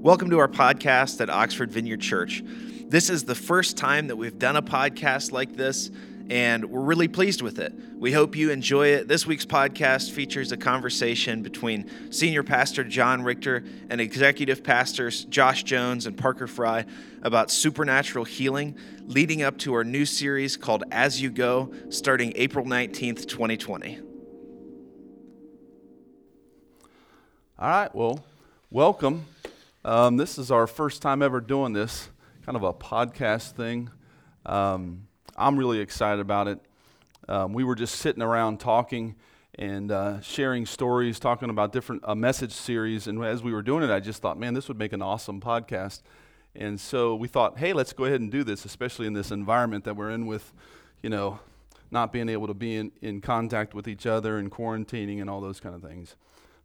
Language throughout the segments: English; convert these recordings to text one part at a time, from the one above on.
Welcome to our podcast at Oxford Vineyard Church. This is the first time that we've done a podcast like this, and we're really pleased with it. We hope you enjoy it. This week's podcast features a conversation between Senior Pastor John Richter and Executive Pastors Josh Jones and Parker Fry about supernatural healing, leading up to our new series called As You Go, starting April 19th, 2020. All right, well, welcome. Um, this is our first time ever doing this, kind of a podcast thing. Um, I'm really excited about it. Um, we were just sitting around talking and uh, sharing stories, talking about different a message series. And as we were doing it, I just thought, man, this would make an awesome podcast. And so we thought, hey, let's go ahead and do this, especially in this environment that we're in with, you know, not being able to be in, in contact with each other and quarantining and all those kind of things.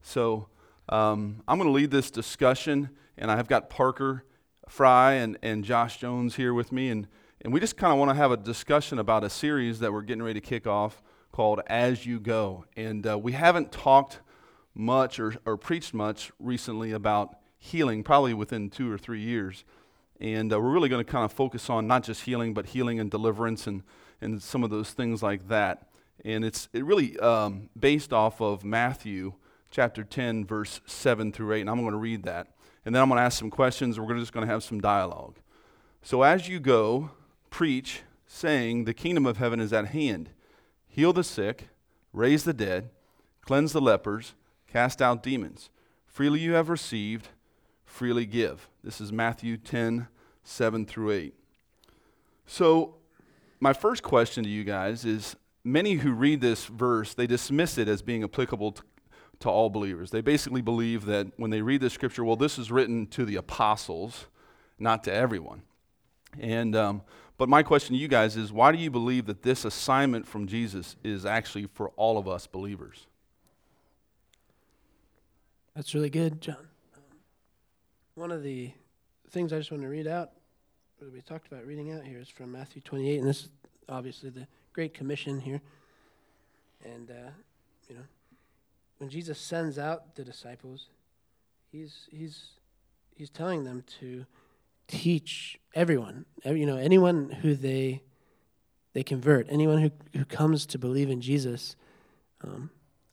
So um, I'm going to lead this discussion and I have got Parker Fry and, and Josh Jones here with me, and, and we just kind of want to have a discussion about a series that we're getting ready to kick off called As You Go. And uh, we haven't talked much or, or preached much recently about healing, probably within two or three years. And uh, we're really going to kind of focus on not just healing, but healing and deliverance and, and some of those things like that. And it's it really um, based off of Matthew chapter 10, verse 7 through 8. And I'm going to read that and then I'm going to ask some questions. We're just going to have some dialogue. So as you go, preach, saying, The kingdom of heaven is at hand. Heal the sick, raise the dead, cleanse the lepers, cast out demons. Freely you have received, freely give. This is Matthew 10, 7 through 8. So, my first question to you guys is many who read this verse, they dismiss it as being applicable to to all believers. They basically believe that when they read the scripture, well, this is written to the apostles, not to everyone. And um, but my question to you guys is, why do you believe that this assignment from Jesus is actually for all of us believers? That's really good, John. Um, one of the things I just want to read out, that we talked about reading out here, is from Matthew 28, and this is obviously the Great Commission here. And, uh, you know, when Jesus sends out the disciples, he's he's he's telling them to teach everyone, you know, anyone who they they convert, anyone who who comes to believe in Jesus um,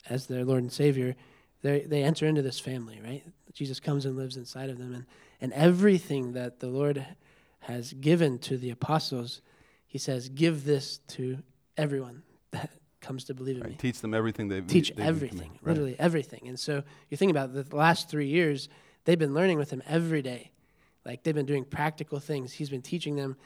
as their Lord and Savior, they they enter into this family, right? Jesus comes and lives inside of them, and and everything that the Lord has given to the apostles, He says, give this to everyone that comes to believe in right. me. Teach them everything they've teach they've everything, right. literally everything. And so you think about the last three years, they've been learning with him every day. Like they've been doing practical things. He's been teaching them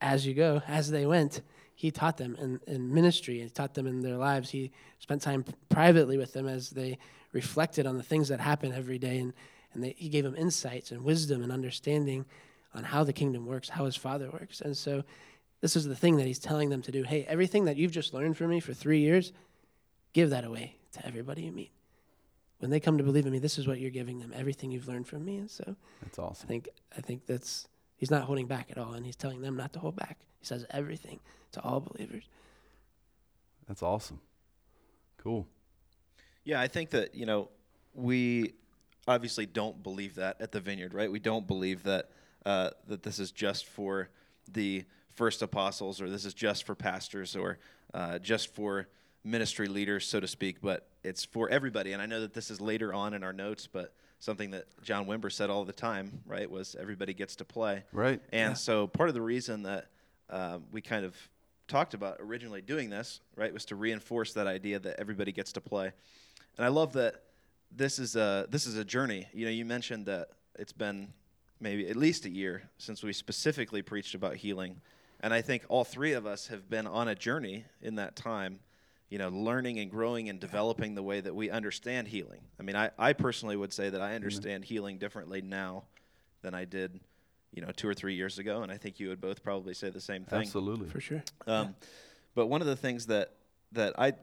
as you go, as they went. He taught them in, in ministry. He taught them in their lives. He spent time privately with them as they reflected on the things that happen every day. And, and they, he gave them insights and wisdom and understanding on how the kingdom works, how his father works. And so this is the thing that he's telling them to do. Hey, everything that you've just learned from me for three years, give that away to everybody you meet. When they come to believe in me, this is what you're giving them, everything you've learned from me. And so that's awesome. I think I think that's he's not holding back at all, and he's telling them not to hold back. He says everything to all believers. That's awesome. Cool. Yeah, I think that, you know, we obviously don't believe that at the vineyard, right? We don't believe that uh, that this is just for the first apostles or this is just for pastors or uh, just for ministry leaders, so to speak, but it's for everybody. And I know that this is later on in our notes, but something that John Wimber said all the time, right, was everybody gets to play. Right. And yeah. so part of the reason that uh, we kind of talked about originally doing this, right, was to reinforce that idea that everybody gets to play. And I love that this is a this is a journey. You know, you mentioned that it's been maybe at least a year since we specifically preached about healing. And I think all three of us have been on a journey in that time, you know, learning and growing and developing the way that we understand healing. I mean, I, I personally would say that I understand mm-hmm. healing differently now than I did, you know, two or three years ago. And I think you would both probably say the same thing. Absolutely. For sure. Um, yeah. But one of the things that, that I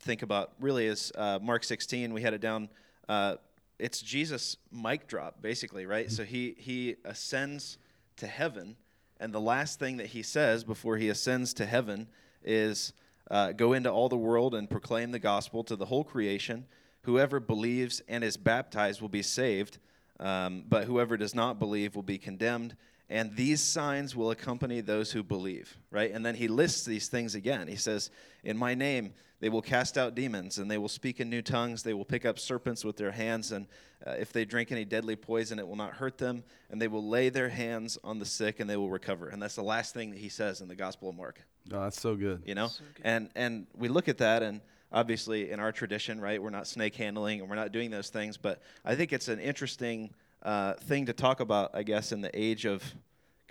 think about really is uh, Mark 16. We had it down. Uh, it's Jesus' mic drop, basically, right? Mm-hmm. So he, he ascends to heaven and the last thing that he says before he ascends to heaven is uh, go into all the world and proclaim the gospel to the whole creation. Whoever believes and is baptized will be saved, Um, but whoever does not believe will be condemned. And these signs will accompany those who believe, right? And then he lists these things again. He says, In my name, they will cast out demons, and they will speak in new tongues. They will pick up serpents with their hands, and uh, if they drink any deadly poison, it will not hurt them. And they will lay their hands on the sick, and they will recover. And that's the last thing that he says in the Gospel of Mark. Oh, that's so good. You know, So good. and and we look at that, and obviously in our tradition, right, we're not snake handling, and we're not doing those things. But I think it's an interesting uh, thing to talk about, I guess, in the age of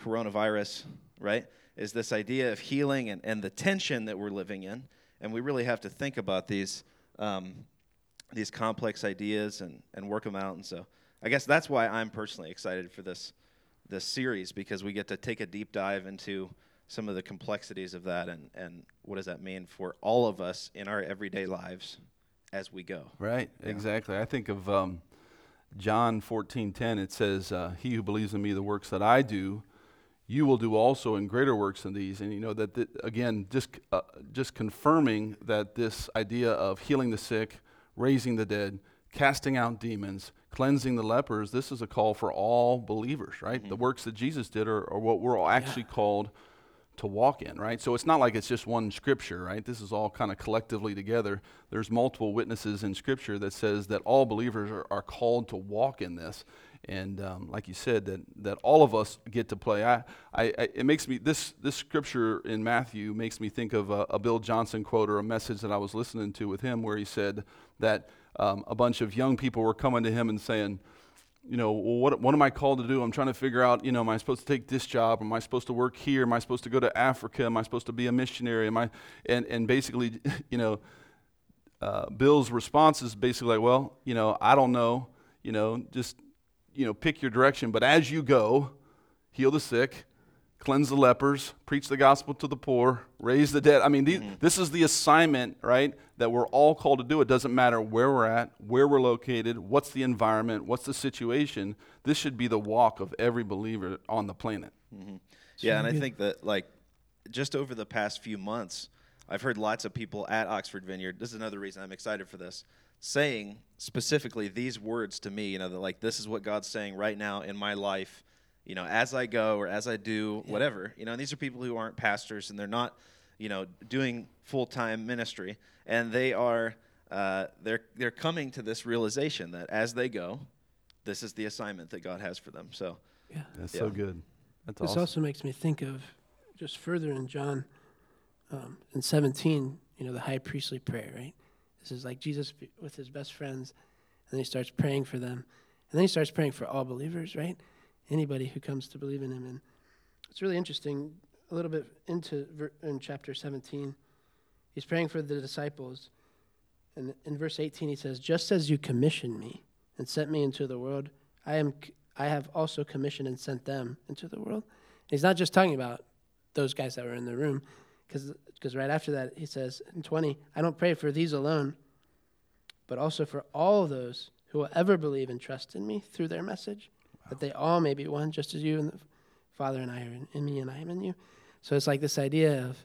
coronavirus, right? Is this idea of healing and, and the tension that we're living in, and we really have to think about these um, these complex ideas and, and work them out. And so, I guess that's why I'm personally excited for this this series because we get to take a deep dive into some of the complexities of that and, and what does that mean for all of us in our everyday lives as we go. Right, Yeah. exactly. I think of um, John 14:10. It says, uh, "He who believes in me, the works that I do, you will do also, in greater works than these." And you know that th- again, just uh, just confirming that this idea of healing the sick, raising the dead, casting out demons, cleansing the lepers. This is a call for all believers, right? The works that Jesus did are, are what we're all actually called to walk in, right? So it's not like it's just one scripture, right? This is all kind of collectively together. There's multiple witnesses in scripture that says that all believers are, are called to walk in this. And um, like you said, that, that all of us get to play. I, I, I, it makes me, this, this scripture in Matthew makes me think of a, a Bill Johnson quote or a message that I was listening to with him where he said that um, a bunch of young people were coming to him and saying, you know, well, what, what am I called to do? I'm trying to figure out, you know, am I supposed to take this job? Am I supposed to work here? Am I supposed to go to Africa? Am I supposed to be a missionary? Am I, and, and basically, you know, uh, Bill's response is basically like, well, you know, I don't know, you know, just, you know, pick your direction. But as you go, heal the sick, cleanse the lepers, preach the gospel to the poor, raise the dead. I mean, these, mm-hmm. this is the assignment, right, that we're all called to do. It doesn't matter where we're at, where we're located, what's the environment, what's the situation. This should be the walk of every believer on the planet. Mm-hmm. Yeah, and I think that like just over the past few months, I've heard lots of people at Oxford Vineyard. This is another reason I'm excited for this, saying specifically these words to me. You know, that like this is what God's saying right now in my life. You know, as I go or as I do whatever. You know, and these are people who aren't pastors and they're not, you know, doing full time ministry, and they are uh, they're they're coming to this realization that as they go, this is the assignment that God has for them. So Yeah. That's Yeah. so good. That's This awesome. also makes me think of just further in John um, in 17, you know, the high priestly prayer, right? This is like Jesus with his best friends, and then he starts praying for them. And then he starts praying for all believers, right? Anybody who comes to believe in him. And it's really interesting, a little bit into in chapter 17, he's praying for the disciples. And in verse 18, he says, Just as you commissioned me and sent me into the world, I am. I have also commissioned and sent them into the world. He's not just talking about those guys that were in the room, because right after that he says in 20, I don't pray for these alone, but also for all those who will ever believe and trust in me through their message, that they all may be one, just as you and the Father and I are in, in me and I am in you. So it's like this idea of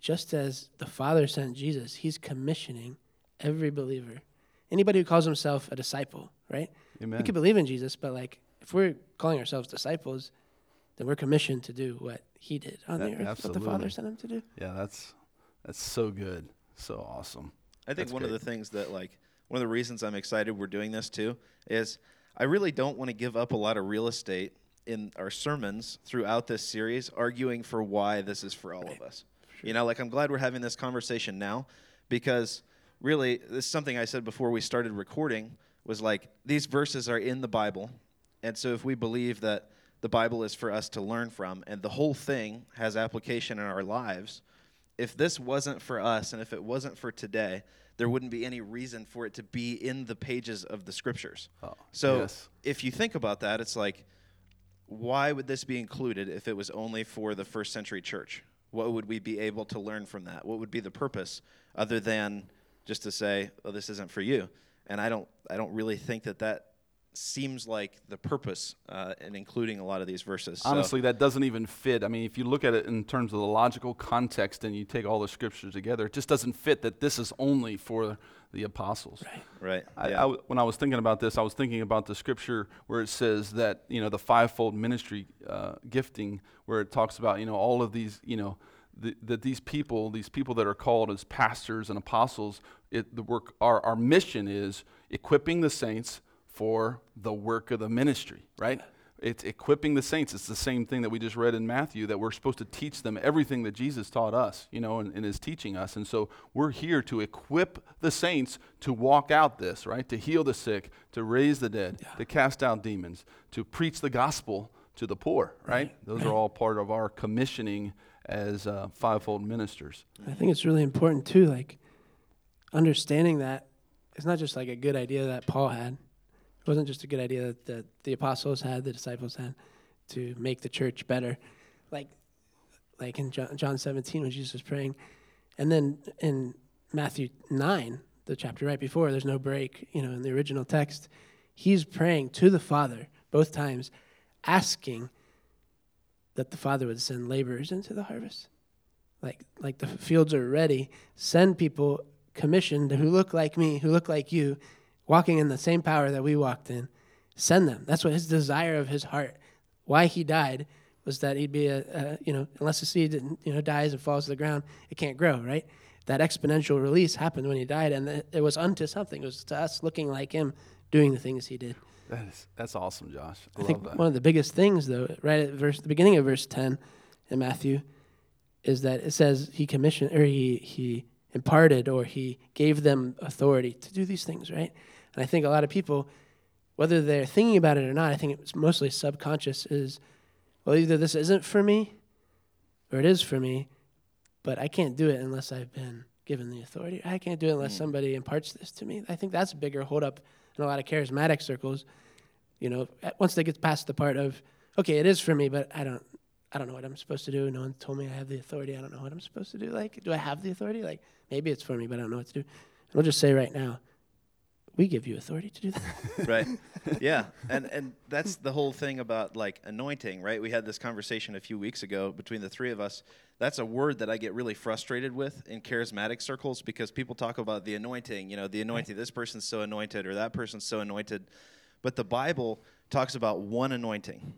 just as the Father sent Jesus, He's commissioning every believer, anybody who calls himself a disciple, right? Amen. We could believe in Jesus, but like if we're calling ourselves disciples, then we're commissioned to do what he did on Yeah, the earth, what the. Father sent him to do. yeah, that's that's so good. So awesome. I think That's one of the things that like one of the reasons I'm excited we're doing this too is I really don't want to give up a lot of real estate in our sermons throughout this series arguing for why this is for all of us. You know, like I'm glad we're having this conversation now because really this is something I said before we started recording was like these verses are in the Bible. And so if we believe that the Bible is for us to learn from and the whole thing has application in our lives, if this wasn't for us and if it wasn't for today, there wouldn't be any reason for it to be in the pages of the scriptures. Oh, So yes. if you think about that, it's like, why would this be included if it was only for the first century church? What would we be able to learn from that? What would be the purpose other than just to say, "Oh, this isn't for you"? And I don't, I don't really think that that seems like the purpose uh, in including a lot of these verses. So- Honestly, that doesn't even fit. I mean, if you look at it in terms of the logical context and you take all the scriptures together, it just doesn't fit that this is only for the apostles. Right. right? I, yeah. I w- when I was thinking about this, I was thinking about the scripture where it says that you know the fivefold ministry uh, gifting, where it talks about you know all of these you know the, that these people, these people that are called as pastors and apostles, it, the work our our mission is equipping the saints for the work of the ministry, right? It's equipping the saints. It's the same thing that we just read in Matthew that we're supposed to teach them everything that Jesus taught us, you know, and, and is teaching us. And so we're here to equip the saints to walk out this, right? To heal the sick, to raise the dead, to cast out demons, to preach the gospel to the poor, right? Those are all part of our commissioning as uh, fivefold ministers. I think it's really important too, like understanding that it's not just like a good idea that Paul had. It wasn't just a good idea that the, apostles had, the disciples had, to make the church better. Like, like in John, John 17 when Jesus was praying, and then in Matthew 9, the chapter right before, there's no break. You know, in the original text, he's praying to the Father both times, asking that the Father would send laborers into the harvest like like the fields are ready send people commissioned who look like me who look like you walking in the same power that we walked in send them that's what his desire of his heart why he died was that he'd be a, a you know unless the seed you know dies and falls to the ground it can't grow right that exponential release happened when he died and it, was unto something it was to us looking like him doing the things he did That is, that's awesome, Josh. I, I think that. one of the biggest things, though, right at verse the beginning of verse ten in Matthew, is that it says he commissioned or he he imparted or he gave them authority to do these things, right? And I think a lot of people, whether they're thinking about it or not, I think it's mostly subconscious. Is well, either this isn't for me, or it is for me, but I can't do it unless I've been given the authority. I can't do it unless mm. somebody imparts this to me. I think that's a bigger holdup in a lot of charismatic circles you know once they get past the part of okay it is for me but i don't i don't know what i'm supposed to do no one told me i have the authority i don't know what i'm supposed to do like do i have the authority like maybe it's for me but i don't know what to do and i'll just say right now we give you authority to do that. Right. Yeah. And and that's the whole thing about like anointing right? We had this conversation a few weeks ago between the three of us. That's a word that i get really frustrated with in charismatic circles because people talk about the anointing you know the anointing this person's so anointed or that person's so anointed. But the bible talks about one anointing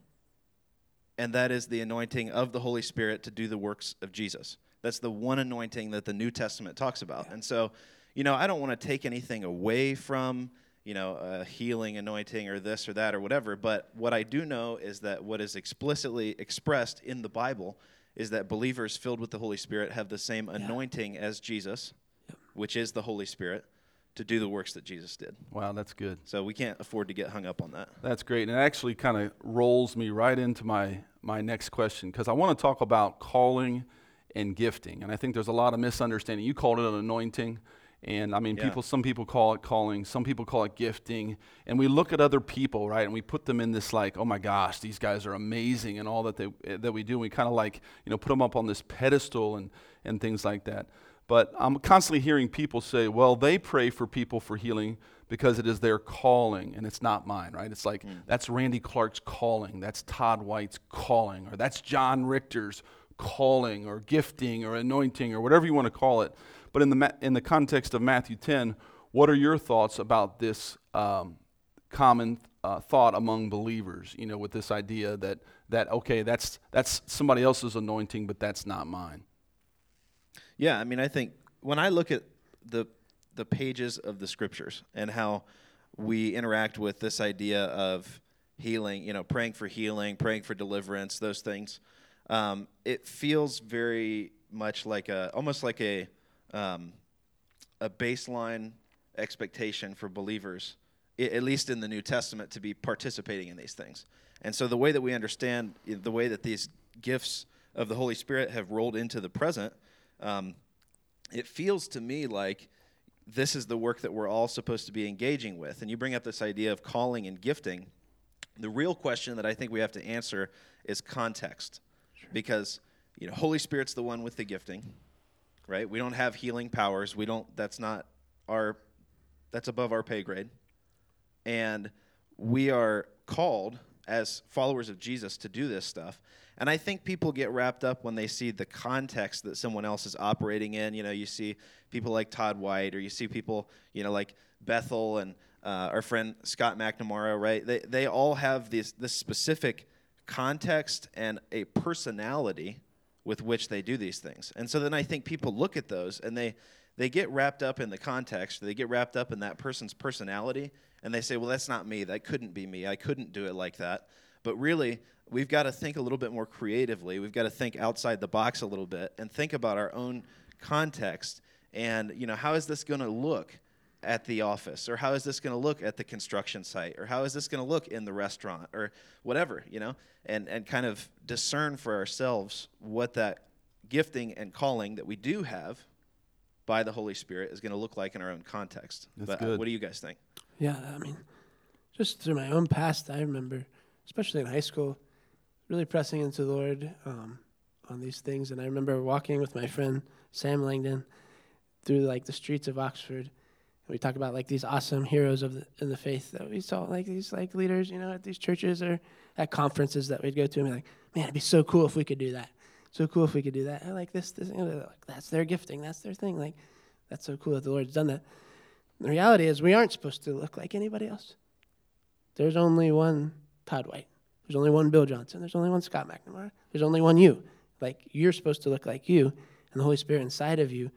and that is the anointing of the holy spirit to do the works of jesus. That's the one anointing that the new testament talks about. And so you know i don't want to take anything away from you know a healing anointing or this or that or whatever but what i do know is that what is explicitly expressed in the bible is that believers filled with the holy spirit have the same anointing as jesus which is the holy spirit to do the works that jesus did wow, that's good. so we can't afford to get hung up on that That's great. And it actually kind of rolls me right into my, my next question because I want to talk about calling and gifting. And I think there's a lot of misunderstanding. You called it an anointing. And I mean, Yeah. people, some people call it calling, some people call it gifting. And we look at other people, right? And we put them in this like, oh my gosh, these guys are amazing and all that, they, eh, that we do. And we kind of like, you know, put them up on this pedestal and, and things like that. But I'm constantly hearing people say, well, they pray for people for healing because it is their calling and it's not mine, right? It's like, mm. that's Randy Clark's calling, that's Todd White's calling, or that's John Richter's calling, or gifting, or anointing, or whatever you want to call it. But in the, in the context of Matthew 10, what are your thoughts about this um, common uh, thought among believers, you know, with this idea that, that okay, that's, that's somebody else's anointing, but that's not mine? Yeah, I mean, I think when I look at the the pages of the scriptures and how we interact with this idea of healing, you know, praying for healing, praying for deliverance, those things, um, it feels very much like a almost like a um, a baseline expectation for believers, i- at least in the New Testament, to be participating in these things. And so the way that we understand the way that these gifts of the Holy Spirit have rolled into the present, um, it feels to me like this is the work that we're all supposed to be engaging with. And you bring up this idea of calling and gifting. The real question that I think we have to answer is context. Because, you know, Holy Spirit's the one with the gifting, right? We don't have healing powers. We don't that's not our that's above our pay grade. And we are called as followers of Jesus to do this stuff. And I think people get wrapped up when they see the context that someone else is operating in. You know, you see people like Todd White, or you see people, you know, like Bethel and uh, our friend Scott McNamara, right? They, they all have this, this specific context and a personality with which they do these things. And so then I think people look at those and they, they get wrapped up in the context, they get wrapped up in that person's personality, and they say, well, that's not me. That couldn't be me. I couldn't do it like that. But really, we've got to think a little bit more creatively. We've got to think outside the box a little bit and think about our own context and, you know, how is this going to look at the office or how is this going to look at the construction site or how is this going to look in the restaurant or whatever, you know? And and kind of discern for ourselves what that gifting and calling that we do have by the Holy Spirit is going to look like in our own context. That's but uh, good. what do you guys think? Yeah, I mean, just through my own past, I remember, especially in high school, really pressing into the Lord um, on these things. And I remember walking with my friend Sam Langdon through like the streets of Oxford. We talk about like these awesome heroes of the, the faith that we saw, like these like leaders, you know, at these churches or at conferences that we'd go to. And be like, man, it'd be so cool if we could do that. So cool if we could do that. I like this, this, you know, like, that's their gifting, that's their thing. Like, that's so cool that the Lord's done that. The reality is, we aren't supposed to look like anybody else. There's only one Todd White. There's only one Bill Johnson. There's only one Scott McNamara. There's only one you. Like, you're supposed to look like you, and the Holy Spirit inside of you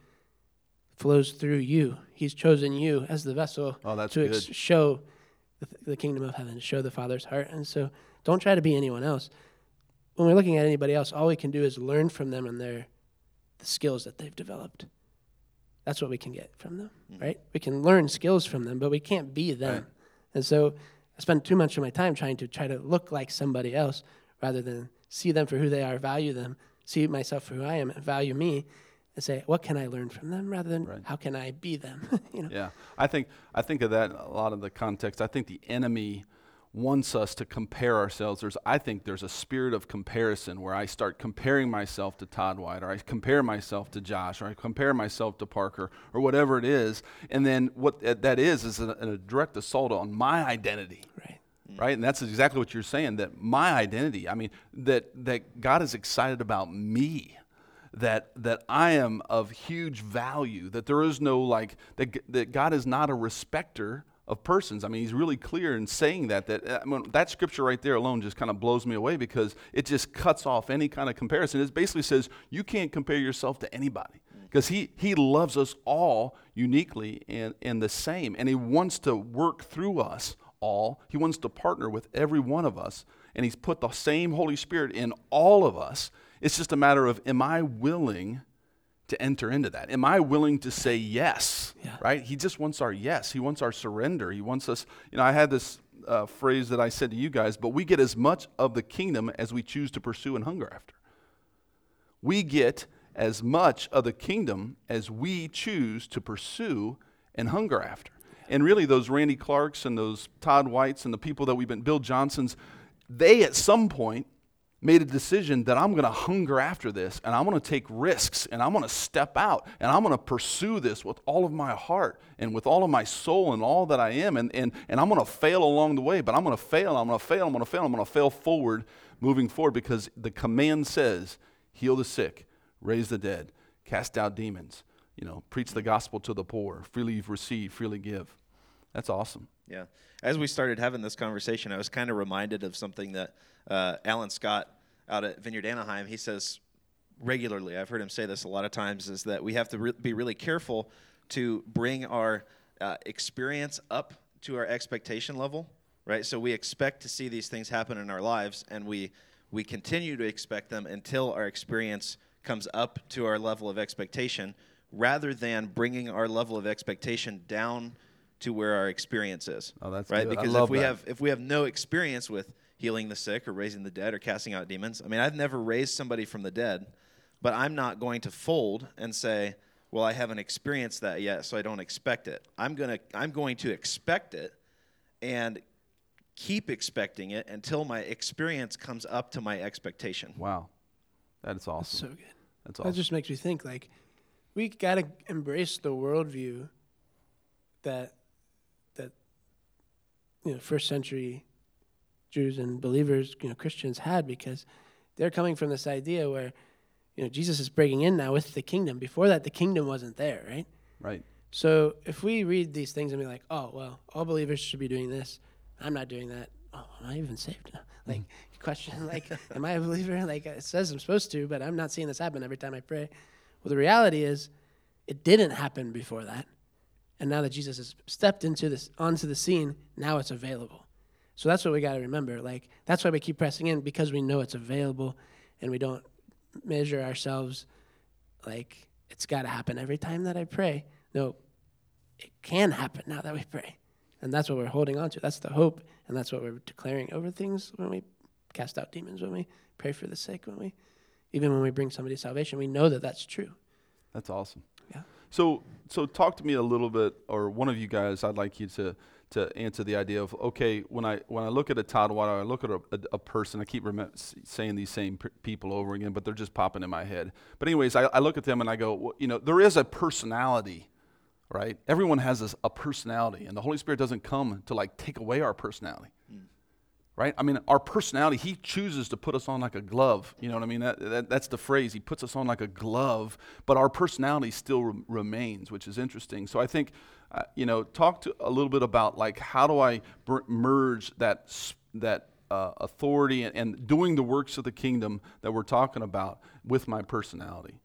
flows through you. He's chosen you as the vessel Oh, to ex- show the, the kingdom of heaven, to show the Father's heart. And so, don't try to be anyone else. When we're looking at anybody else, all we can do is learn from them and their the skills that they've developed. That's what we can get from them, mm. right? We can learn skills from them, but we can't be them. Right. And so I spend too much of my time trying to try to look like somebody else rather than see them for who they are, value them, see myself for who I am, and value me, and say, what can I learn from them rather than Right. how can I be them? you know? Yeah, I think I think of that a lot of the context. I think the enemy wants us to compare ourselves. There's I think there's a spirit of comparison where I start comparing myself to Todd White, or I compare myself to Josh, or I compare myself to Parker, or whatever it is. And then what that that is is a, a direct assault on my identity Right. right and that's exactly what you're saying that my identity i mean that that god is excited about me that that i am of huge value that there is no like that, that god is not a respecter of persons i mean he's really clear in saying that that uh, I mean, that scripture right there alone just kind of blows me away because it just cuts off any kind of comparison it basically says you can't compare yourself to anybody because he, he loves us all uniquely and, and the same and he wants to work through us all. He wants to partner with every one of us, and He's put the same Holy Spirit in all of us. It's just a matter of, am I willing to enter into that? Am I willing to say yes? Yeah. Right? He just wants our yes. He wants our surrender. He wants us, you know, I had this uh, phrase that I said to you guys, but we get as much of the kingdom as we choose to pursue and hunger after. We get as much of the kingdom as we choose to pursue and hunger after. And really, those Randy Clarks and those Todd Whites and the people that we've been, Bill Johnsons, they at some point made a decision that I'm going to hunger after this and I'm going to take risks and I'm going to step out and I'm going to pursue this with all of my heart and with all of my soul and all that I am. And, and, and I'm going to fail along the way, but I'm going to fail, I'm going to fail, I'm going to fail, I'm going to fail forward, moving forward because the command says heal the sick, raise the dead, cast out demons, you know, preach the gospel to the poor, freely you've received, freely give. That's awesome. Yeah. As we started having this conversation, I was kind of reminded of something that uh, Alan Scott out at Vineyard Anaheim, he says regularly, I've heard him say this a lot of times, is that we have to re- be really careful to bring our uh, experience up to our expectation level, right? So we expect to see these things happen in our lives, and we, we continue to expect them until our experience comes up to our level of expectation, rather than bringing our level of expectation down to where our experience is. Oh, that's right. good. I Because love if we that. have if we have no experience with healing the sick or raising the dead or casting out demons, I mean, I've never raised somebody from the dead, but I'm not going to fold and say, "Well, I haven't experienced that yet, so I don't expect it." I'm gonna I'm going to expect it, and keep expecting it until my experience comes up to my expectation. Wow. That is That's awesome. so good. That's That just makes me think like we got to embrace the worldview that that you know first century Jews and believers, you know Christians had because they're coming from this idea where you know Jesus is breaking in now with the kingdom. Before that, the kingdom wasn't there, right? Right. So if we read these things and be like, oh well, all believers should be doing this, I'm not doing that. Oh, am I even saved? Now? Like question, like, am I a believer? Like it says I'm supposed to, but I'm not seeing this happen every time I pray. Well, the reality is, it didn't happen before that, and now that Jesus has stepped into this onto the scene, now it's available. So that's what we got to remember. Like that's why we keep pressing in because we know it's available, and we don't measure ourselves like it's got to happen every time that I pray. No, it can happen now that we pray. And that's what we're holding on to. That's the hope, and that's what we're declaring over things when we cast out demons, when we pray for the sick, when we, even when we bring somebody to salvation, we know that that's true. That's awesome. Yeah. So, so talk to me a little bit, or one of you guys. I'd like you to to answer the idea of okay, when I when I look at a Todd Water, I look at a, a, a person. I keep rem- saying these same people over again, but they're just popping in my head. But anyways, I, I look at them and I go, well, you know, there is a personality right? Everyone has a, a personality, and the Holy Spirit doesn't come to like take away our personality, mm. Right? I mean, our personality, He chooses to put us on like a glove. You know what I mean? That, that that's the phrase. He puts us on like a glove, but our personality still re- remains, which is interesting. So I think, uh, you know, talk to a little bit about like how do I merge that that uh, authority and, and doing the works of the kingdom that we're talking about with my personality.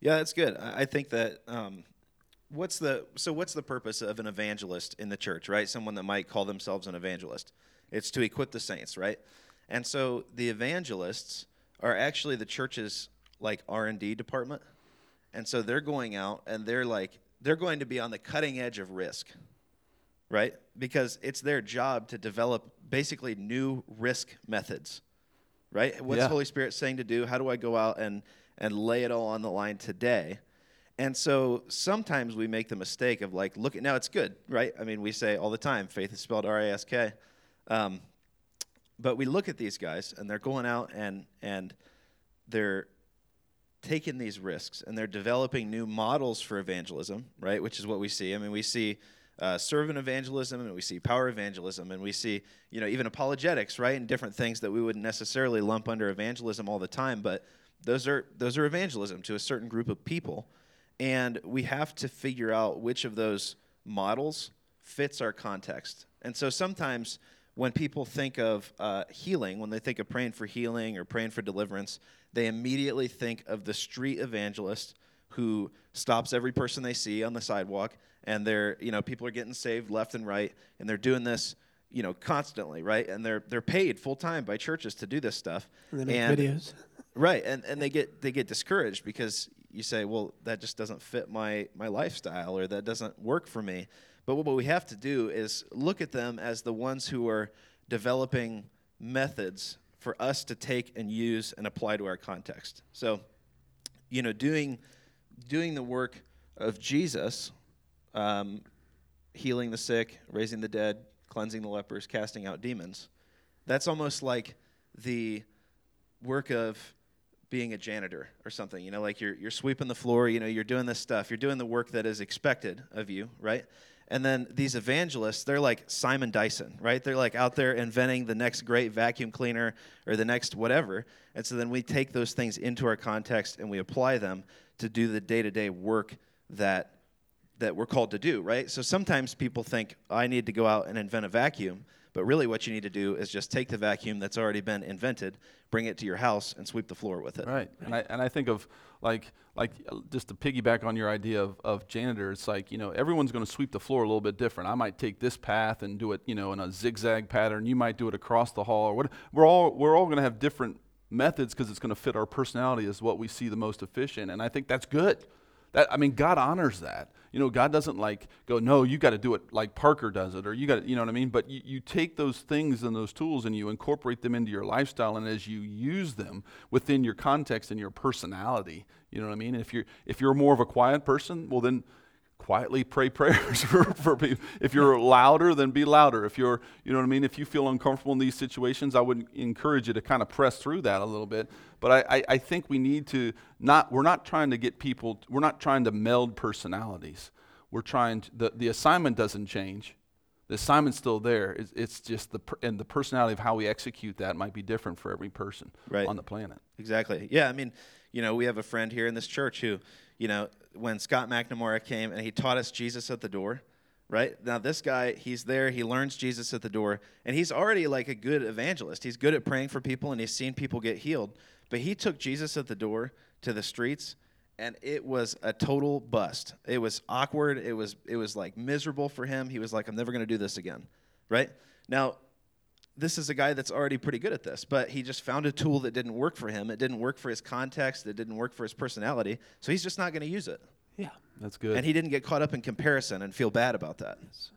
Yeah, that's good. I think that um, what's the so what's the purpose of an evangelist in the church, right? Someone that might call themselves an evangelist. It's to equip the saints, right? And so the evangelists are actually the church's like R&D department. And so they're going out and they're like they're going to be on the cutting edge of risk. Right? Because it's their job to develop basically new risk methods. Right? What's yeah. Holy Spirit saying to do? How do I go out and and lay it all on the line today? And so sometimes we make the mistake of like, look at now it's good, right? I mean, we say all the time, faith is spelled R I S K. Um, but we look at these guys and they're going out and and they're taking these risks and they're developing new models for evangelism, right? Which is what we see. I mean, we see uh, servant evangelism and we see power evangelism and we see you know even apologetics, right? And different things that we wouldn't necessarily lump under evangelism all the time, but those are those are evangelism to a certain group of people. And we have to figure out which of those models fits our context. And so sometimes when people think of uh, healing, when they think of praying for healing or praying for deliverance, they immediately think of the street evangelist who stops every person they see on the sidewalk and they're you know people are getting saved left and right and they're doing this you know constantly right? And they're they're paid full time by churches to do this stuff. And they make and, videos. Right. And and they get they get discouraged because you say, well, that just doesn't fit my, my lifestyle or that doesn't work for me. But what we have to do is look at them as the ones who are developing methods for us to take and use and apply to our context. So, you know, doing, doing the work of Jesus, um, healing the sick, raising the dead, cleansing the lepers, casting out demons, that's almost like the work of being a janitor or something. You know, like you're you're sweeping the floor. You know, you're doing this stuff. You're doing the work that is expected of you, right? And then these evangelists, they're like Simon Dyson, right? They're like out there inventing the next great vacuum cleaner or the next whatever. And so then we take those things into our context and we apply them to do the day-to-day work that that we're called to do, right? So sometimes people think I need to go out and invent a vacuum. But really, what you need to do is just take the vacuum that's already been invented, bring it to your house, and sweep the floor with it. Right. And I, and I think of like, like just to piggyback on your idea of, of janitor, it's like, you know, everyone's going to sweep the floor a little bit different. I might take this path and do it, you know, in a zigzag pattern. You might do it across the hall. Or what, we're all, we're all going to have different methods because it's going to fit our personality as what we see the most efficient. And I think that's good. That, I mean, God honors that. You know, God doesn't like go, no, you got to do it like Parker does it, or you got to, you know what I mean? But you, you take those things and those tools and you incorporate them into your lifestyle, and as you use them within your context and your personality, you know what I mean? If you're if you're more of a quiet person, well then quietly pray prayers for, for people. If you're louder, then be louder. If you're, you know what I mean? If you feel uncomfortable in these situations, I would encourage you to kind of press through that a little bit. But I, I, I think we need to not, we're not trying to get people, we're not trying to meld personalities. We're trying to, the, the assignment doesn't change. The assignment's still there. It's, it's just the and the personality of how we execute that might be different for every person Right. on the planet. Exactly. Yeah, I mean, you know, we have a friend here in this church who, you know, when Scott McNamara came and he taught us Jesus at the door, right? Now this guy, he's there, he learns Jesus at the door, and he's already like a good evangelist. He's good at praying for people and he's seen people get healed. But he took Jesus at the door to the streets and it was a total bust. It was awkward. It was it was like miserable for him. He was like I'm never going to do this again. Right? Now, this is a guy that's already pretty good at this, but he just found a tool that didn't work for him. It didn't work for his context, it didn't work for his personality, so he's just not going to use it. Yeah, That's good. And he didn't get caught up in comparison and feel bad about that. it's,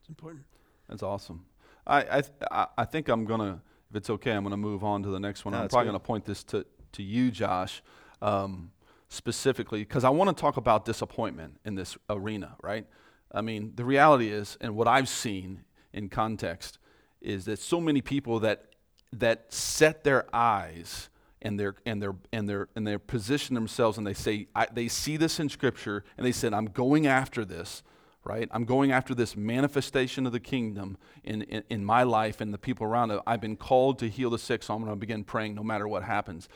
it's important. That's awesome. I, I, th- I- I think I'm going to, if it's okay, I'm going to move on to the next one. No, I'm probably good. going to point this to, to you, Josh, um, specifically, because I want to talk about disappointment in this arena, right? I mean, the reality is, and what I've seen in context, is that so many people that, that set their eyes and their and their and their and they position themselves and they say they see this in scripture and they said I'm going after this right? I'm going after this manifestation of the kingdom in, in, in my life and the people around it. I've been called to heal the sick so I'm going to begin praying no matter what happens.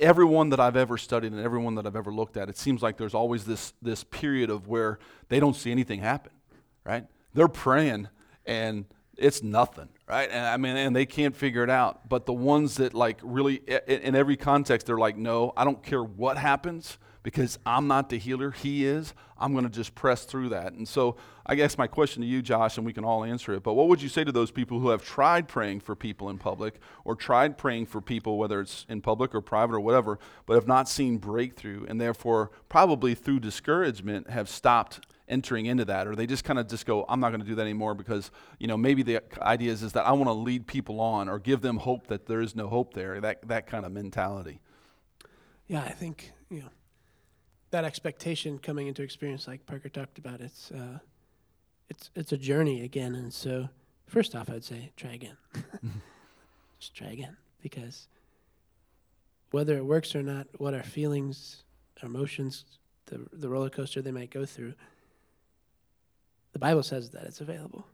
Everyone that I've ever studied and everyone that I've ever looked at it seems like there's always this this period of where they don't see anything happen right? They're praying and it's nothing right? And i mean and they can't figure it out. But the ones that like really in every context they're like no i don't care what happens because i'm not the healer. He is. I'm going to just press through that. And so i guess my question to you josh and we can all answer it but what would you say to those people who have tried praying for people in public or tried praying for people whether it's in public or private or whatever but have not seen breakthrough and therefore probably through discouragement have stopped entering into that or they just kind of just go i'm not going to do that anymore because you know maybe the idea is, is that i want to lead people on or give them hope that there is no hope there that, that kind of mentality Yeah, I think you know that expectation coming into experience, like Parker talked about. It's uh, it's it's a journey again, and so first off, I'd say try again. Just try again, because whether it works or not, what our feelings, our emotions, the the roller coaster they might go through, the Bible says that it's available,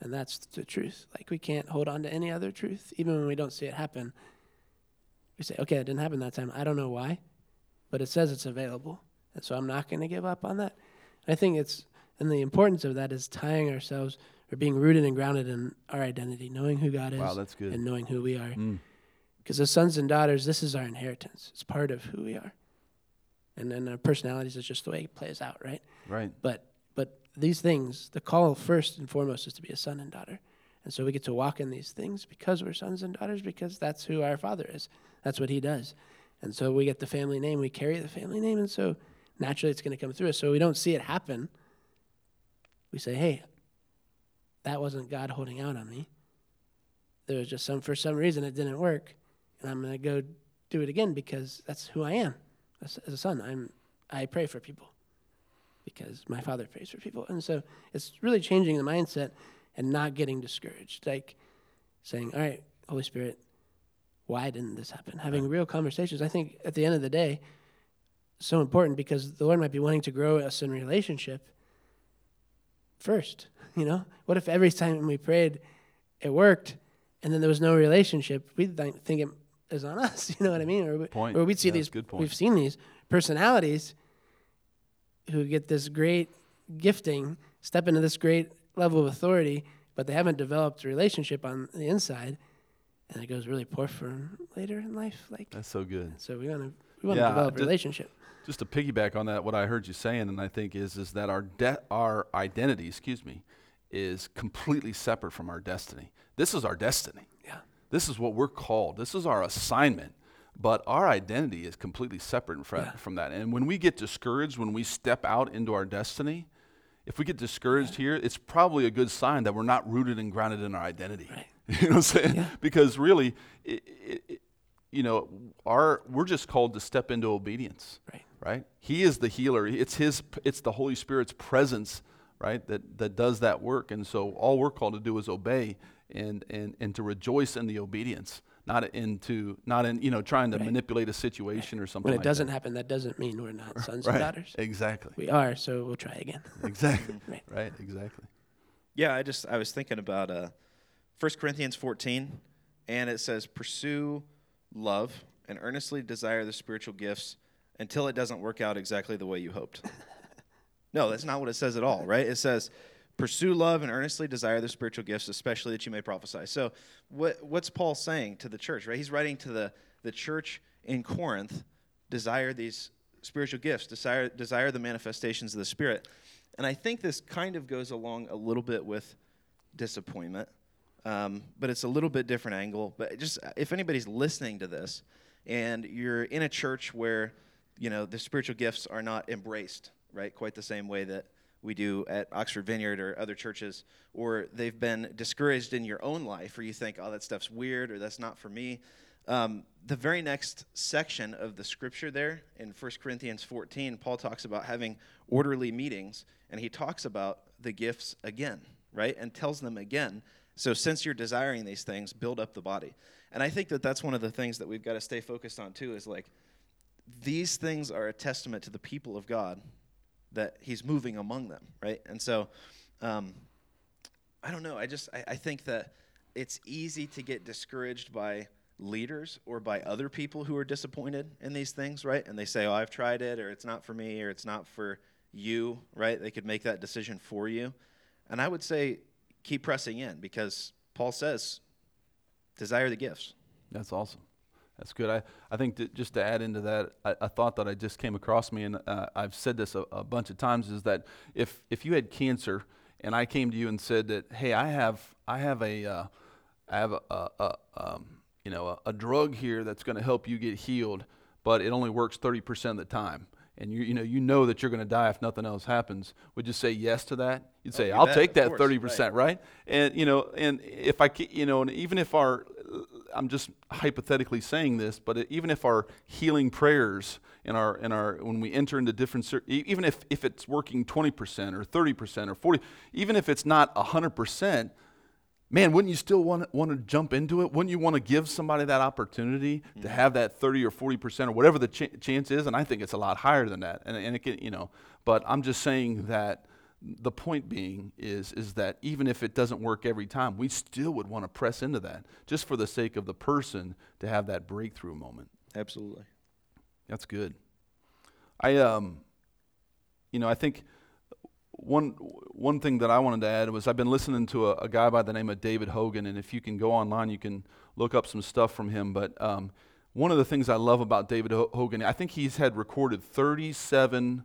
and that's the truth. Like we can't hold on to any other truth, even when we don't see it happen. We say, okay, it didn't happen that time. I don't know why, but it says it's available. And so I'm not going to give up on that. I think it's, and the importance of that is tying ourselves or being rooted and grounded in our identity, knowing who God is wow and knowing who we are. Mm. Because as sons and daughters, this is our inheritance. It's part of who we are. And then our personalities is just the way it plays out, right? right but these things, the call first and foremost is to be a son and daughter. And so we get to walk in these things because we're sons and daughters, because that's who our father is. That's what he does. And so we get the family name, we carry the family name, and so naturally it's going to come through us. So we don't see it happen. We say, hey, that wasn't God holding out on me. There was just some, for some reason, it didn't work. And I'm going to go do it again because that's who I am as, as a son. I'm, I pray for people because my father prays for people. And so it's really changing the mindset and not getting discouraged. Like saying, all right, Holy Spirit, why didn't this happen? Having real conversations. I think at the end of the day, so important because the Lord might be wanting to grow us in relationship first. You know, what if every time we prayed, it worked, and then there was no relationship? We'd think it is on us. You know what I mean? Or, we- or we'd see Yeah, these. good point. We've seen these personalities who get this great gifting, step into this great level of authority, but they haven't developed a relationship on the inside, and it goes really poor for them later in life. Like that's so good so, we want to we want to Yeah, develop a ju- relationship. just to piggyback on that, what I heard you saying, and I think is is that our de- our identity, excuse me, is completely separate from our destiny. This is our destiny. Yeah. This is what we're called. This is our assignment. But our identity is completely separate from, Yeah. from that. And when we get discouraged, when we step out into our destiny, if we get discouraged here, it's probably a good sign that we're not rooted and grounded in our identity. Right. you know what I'm saying? Yeah. Because really, it, it, it- you know, our we're just called to step into obedience Right. right? He is the healer. It's his it's the Holy Spirit's presence, right? That that does that work. And so all we're called to do is obey and and and to rejoice in the obedience, not into not in, you know, trying to Right. manipulate a situation or something When it like doesn't that. happen, that doesn't mean we're not sons right. and daughters. Exactly. We are, so we'll try again. Exactly. Right. right, exactly. Yeah, I just I was thinking about uh, 1 Corinthians 14, and it says, "Pursue love and earnestly desire the spiritual gifts until it doesn't work out exactly the way you hoped." no, that's not what it says at all, right? It says, "Pursue love and earnestly desire the spiritual gifts, especially that you may prophesy." So, what what's Paul saying to the church? Right? He's writing to the the church in Corinth, desire these spiritual gifts, desire desire the manifestations of the Spirit. And I think this kind of goes along a little bit with disappointment, um, but it's a little bit different angle. But just if anybody's listening to this and you're in a church where you know the spiritual gifts are not embraced, right, quite the same way that we do at Oxford Vineyard or other churches, or they've been discouraged in your own life, or you think, oh, that stuff's weird, or that's not for me. Um, the very next section of the scripture there in 1 Corinthians 14, Paul talks about having orderly meetings, and he talks about the gifts again, right? And tells them again. So, since you're desiring these things, build up the body. And I think that that's one of the things that we've got to stay focused on, too, is like these things are a testament to the people of God that he's moving among them, right? And so, um, I don't know. I just, I, I think that it's easy to get discouraged by leaders or by other people who are disappointed in these things, right? And they say, "Oh, I've tried it or it's not for me or it's not for you," right? They could make that decision for you. And I would say keep pressing in because Paul says desire the gifts. That's awesome. That's good. I, I think that just to add into that, I, a thought that I just came across me, and uh, I've said this a, a, bunch of times, is that if if you had cancer and I came to you and said that, hey, I have I have a uh, I have a, a, a um, you know, a, a drug here that's going to help you get healed, but it only works 30% of the time. And you, you know, you know that you're going to die if nothing else happens. Would you say yes to that? You'd say, oh, "I'll bet, take that 30%," right. right? And you know, and if I, you know, and even if our, I'm just hypothetically saying this, but even if our healing prayers in our, in our, when we enter into different, even if if it's working 20% or 30% or 40, even if it's not 100%, man, wouldn't you still want to, want to jump into it? Wouldn't you want to give somebody that opportunity mm-hmm. to have that 30 or 40% or whatever the ch- chance is? And I think it's a lot higher than that. And, and it can, you know, but I'm just saying that the point being is, is that even if it doesn't work every time, we still would want to press into that just for the sake of the person to have that breakthrough moment. Absolutely. That's good. I, um, you know, I think one one thing that I wanted to add was I've been listening to a, a, guy by the name of David Hogan, and if you can go online, you can look up some stuff from him. But um, one of the things I love about David Hogan, I think he's had recorded 37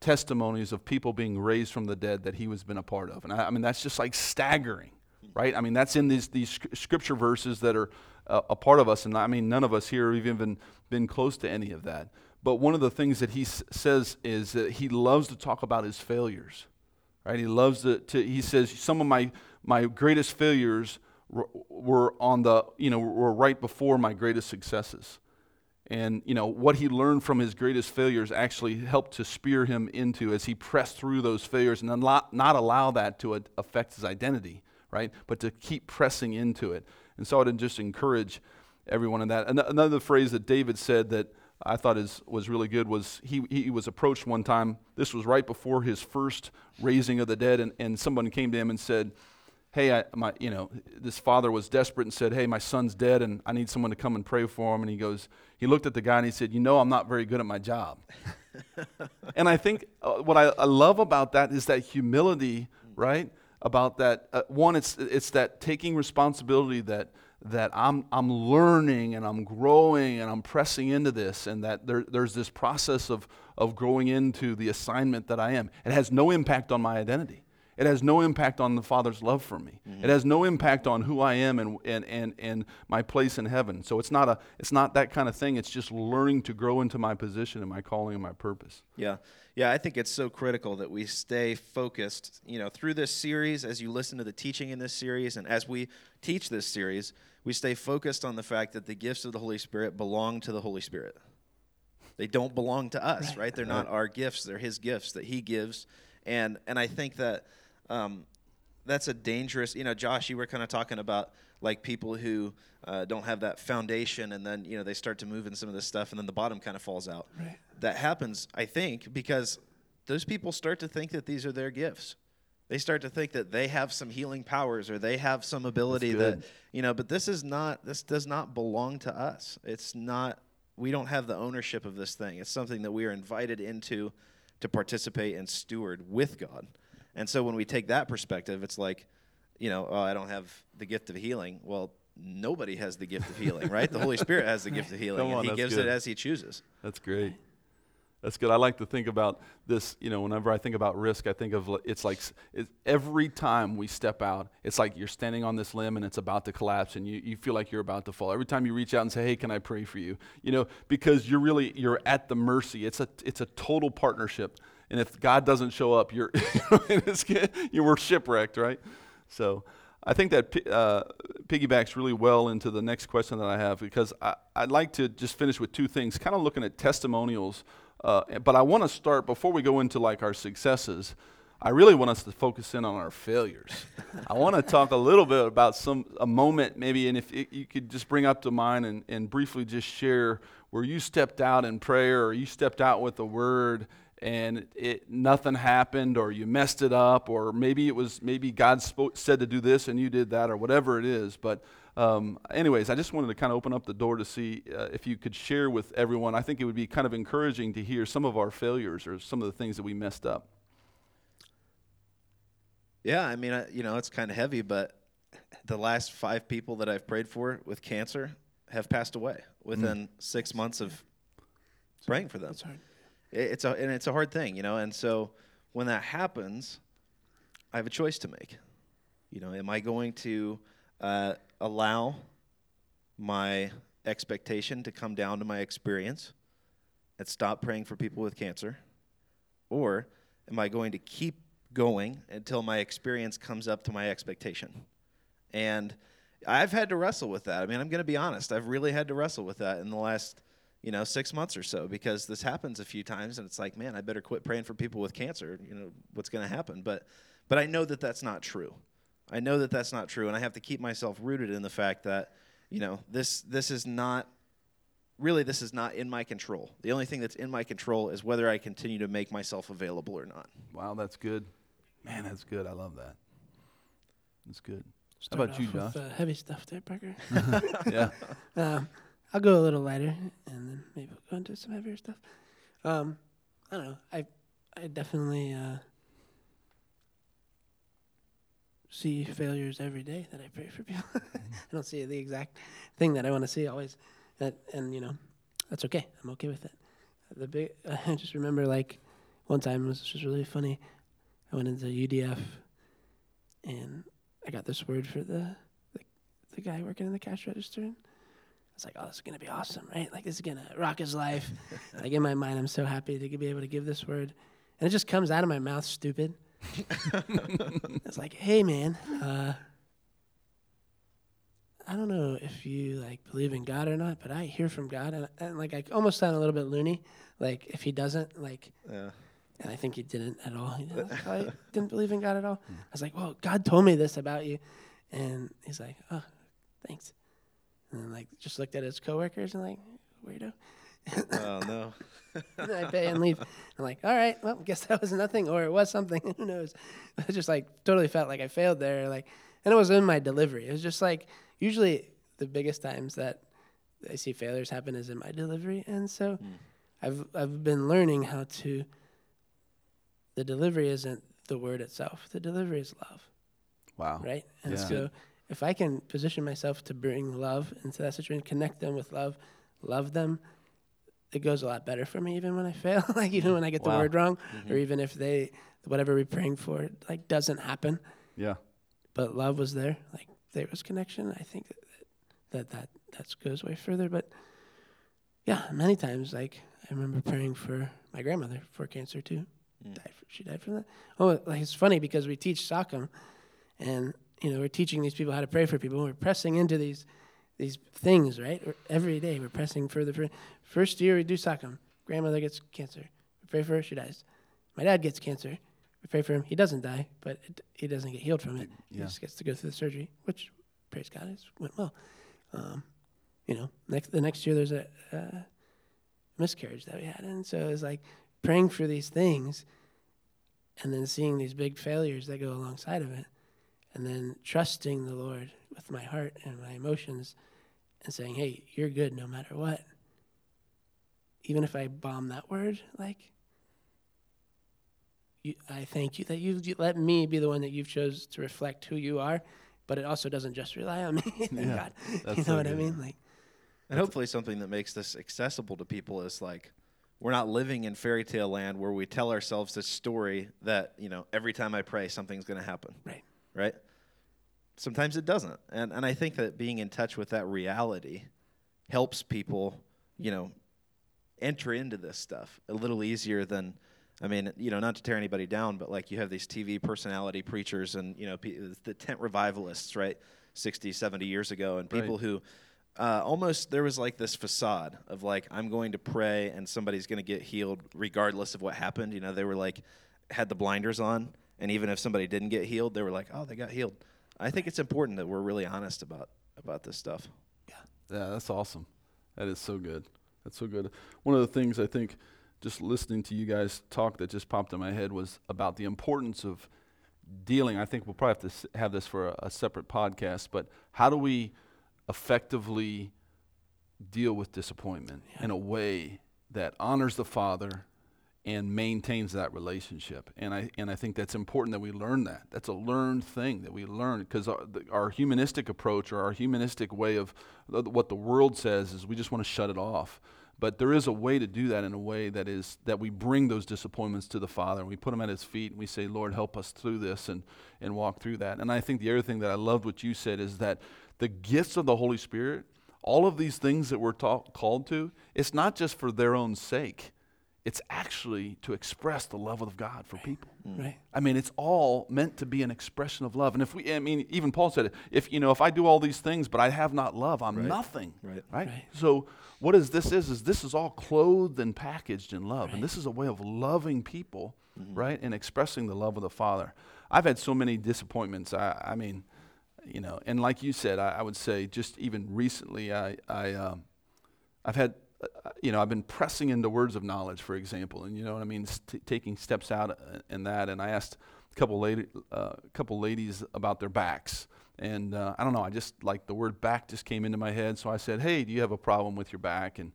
testimonies of people being raised from the dead that he has been a part of, and I, I mean that's just like staggering, right? I mean that's in these these scripture verses that are uh, a part of us, and I mean none of us here have even been close to any of that. But one of the things that he s- says is that he loves to talk about his failures. Right? He loves to, to he says some of my my greatest failures were on the, you know, were right before my greatest successes. And you know what he learned from his greatest failures actually helped to spear him into as he pressed through those failures and not, not allow that to affect his identity, right? But to keep pressing into it. And so I'd just encourage everyone in that. Another phrase that David said that I thought is, was really good was he, he was approached one time. This was right before his first raising of the dead, and, and someone came to him and said, Hey, I, my, you know, this father was desperate and said, Hey, my son's dead, and I need someone to come and pray for him. And he goes, he looked at the guy and he said, You know, I'm not very good at my job. and I think uh, what I, I, love about that is that humility, right? About that, uh, one, it's, it's that taking responsibility that that I'm, I'm learning and I'm growing and I'm pressing into this, and that there, there's this process of, of growing into the assignment that I am. It has no impact on my identity. It has no impact on the Father's love for me. Mm-hmm. It has no impact on who I am and, and, and, and my place in heaven. So it's not, a, it's not that kind of thing. It's just learning to grow into my position and my calling and my purpose. Yeah. Yeah, I think it's so critical that we stay focused, you know, through this series, as you listen to the teaching in this series, and as we teach this series, we stay focused on the fact that the gifts of the Holy Spirit belong to the Holy Spirit. They don't belong to us, right? right? They're not our gifts; they're His gifts that He gives, and and I think that um, that's a dangerous. You know, Josh, you were kind of talking about like people who uh, don't have that foundation, and then you know they start to move in some of this stuff, and then the bottom kind of falls out. Right. That happens, I think, because those people start to think that these are their gifts They start to think that they have some healing powers or they have some ability that you know. But this is not. This does not belong to us. It's not. We don't have the ownership of this thing. It's something that we are invited into to participate and steward with God. And so when we take that perspective, it's like, you know, oh, I don't have the gift of healing. Well, nobody has the gift of healing, right? The Holy Spirit has the gift of healing, Come and He gives good. it as He chooses. That's great. That's good. I like to think about this. You know, whenever I think about risk, I think of it's like s- it, every time we step out, it's like you're standing on this limb and it's about to collapse, and you, you feel like you're about to fall. Every time you reach out and say, "Hey, can I pray for you?" You know, because you're really you're at the mercy. It's a it's a total partnership, and if God doesn't show up, you're you were shipwrecked, right? So. I think that uh, piggybacks really well into the next question that I have because I, I'd like to just finish with two things, kind of looking at testimonials. Uh, but I want to start before we go into like our successes. I really want us to focus in on our failures. I want to talk a little bit about some a moment maybe, and if it, you could just bring up to mind and, and briefly just share where you stepped out in prayer or you stepped out with the word and it nothing happened or you messed it up or maybe it was maybe god spoke, said to do this and you did that or whatever it is but um, anyways i just wanted to kind of open up the door to see uh, if you could share with everyone i think it would be kind of encouraging to hear some of our failures or some of the things that we messed up Yeah, I mean, I, you know, it's kind of heavy, but the last five people that I've prayed for with cancer have passed away within six months of praying for them. That's hard. It- It's a and it's a hard thing, you know. And so when that happens, I have a choice to make. You know, am I going to uh, allow my expectation to come down to my experience and stop praying for people with cancer, or am I going to keep going until my experience comes up to my expectation? And I've had to wrestle with that. I mean, I'm going to be honest. I've really had to wrestle with that in the last, you know, six months or so because this happens a few times, and it's like, man, I better quit praying for people with cancer. You know, what's going to happen? But, but I know that that's not true. I know that that's not true, and I have to keep myself rooted in the fact that, you know, this this is not really this is not in my control. The only thing that's in my control is whether I continue to make myself available or not. wow that's good man that's good i love that that's good how Start about you josh with, uh, heavy stuff there, Parker. yeah um, I'll go a little lighter, and then maybe we'll go into some heavier stuff. Um, I don't know. I I definitely uh, see failures every day that I pray for people. I don't see the exact thing that I want to see always, that, and you know, that's okay. I'm okay with it. The big, I just remember like one time was just really funny. I went into UDF, and I got this word for the the, the guy working in the cash register. And I was like, "Oh, this is gonna be awesome, right? Like this is gonna rock his life." like in my mind, I'm so happy to be able to give this word, and it just comes out of my mouth, stupid. it's like, "Hey, man, uh, I don't know if you like believe in God or not, but I hear from God, and, and like I almost sound a little bit loony. Like if he doesn't, like Yeah. and I think he didn't at all. He didn't, I didn't believe in God at all. I was like, well, God told me this about you. And he's like, oh, thanks. And then, like, just looked at his coworkers and, like, weirdo. oh no. and then I pay and leave. I'm like, all right, well, guess that was nothing, or it was something. Who knows? I just, like, totally felt like I failed there. Like, and it was in my delivery. It was just like, usually the biggest times that I see failures happen is in my delivery. And so hmm. I've, I've been learning how to the delivery isn't the word itself. The delivery is love, wow right? And Yeah. so if I can position myself to bring love into that situation, connect them with love, love them, it goes a lot better for me even when I fail. like even when I get the word wrong, or mm-hmm. even if they whatever we're praying for like doesn't happen, yeah but love was there. Like there was connection. I think that that that, that goes way further. But yeah, many times like I remember praying for my grandmother for cancer too. Mm. Died fr- she died from that. Oh, like it's funny because we teach Sockham, and you know we're teaching these people how to pray for people. We're pressing into these these things right We're- every day. We're pressing further. For first year we do Sockham. Grandmother gets cancer. We pray for her. She dies. My dad gets cancer. We pray for him. He doesn't die, but it, he doesn't get healed from it. He just gets to go through the surgery, which praise God, it went well. Um, you know, next the next year there's a uh, miscarriage that we had, and so it was like praying for these things, and then seeing these big failures that go alongside of it, and then trusting the Lord with my heart and my emotions, and saying, "Hey, you're good no matter what." Even if I bomb that word, like, you, I thank you that you've you let me be the one that you've chose to reflect who you are, but it also doesn't just rely on me. Thank Yeah, God. you know so what I mean? Like, And hopefully, something that makes this accessible to people is like we're not living in fairy tale land where we tell ourselves this story that you know every time I pray something's going to happen. right. Right? Sometimes it doesn't, and and I think that being in touch with that reality helps people, you know, enter into this stuff a little easier than. I mean, you know, not to tear anybody down, but like you have these TV personality preachers and, you know, pe- the tent revivalists, right? 60, 70 years ago, and people Right. who uh, almost there was like this facade of like I'm going to pray and somebody's going to get healed regardless of what happened. You know, they were like had the blinders on, and even if somebody didn't get healed, they were like, oh, they got healed. I think it's important that we're really honest about about this stuff. Yeah, Yeah, that's awesome. That is so good. That's so good. One of the things I think, just listening to you guys talk, that just popped in my head was about the importance of dealing. I think we'll probably have to have this for a, a separate podcast, but how do we effectively deal with disappointment in a way that honors the Father and maintains that relationship. And I and I think that's important that we learn that. That's a learned thing that we learn because our, our humanistic approach or our humanistic way of what the world says is we just want to shut it off. But there is a way to do that in a way that is that we bring those disappointments to the Father and we put them at His feet and we say, Lord, help us through this and and walk through that. And I think the other thing that I loved what you said is that the gifts of the Holy Spirit, all of these things that we're ta- called to, it's not just for their own sake it's actually to express the love of God for people. Right. I mean, it's all meant to be an expression of love. And if we, I mean, even Paul said it. If you know, if I do all these things, but I have not love, I'm Right. nothing. Right. Right. Right. So what is this is is this is all clothed and packaged in love, Right. and this is a way of loving people, Mm-hmm. right, and expressing the love of the Father. I've had so many disappointments. I, I mean, you know, and like you said, I, I would say just even recently, I, I, um, I've had, you know, I've been pressing into words of knowledge, for example, and you know what I mean, taking steps out uh, in that. And I asked a couple lady, uh, couple ladies about their backs, and uh, I don't know, I just like the word back just came into my head, so I said, "Hey, do you have a problem with your back?" And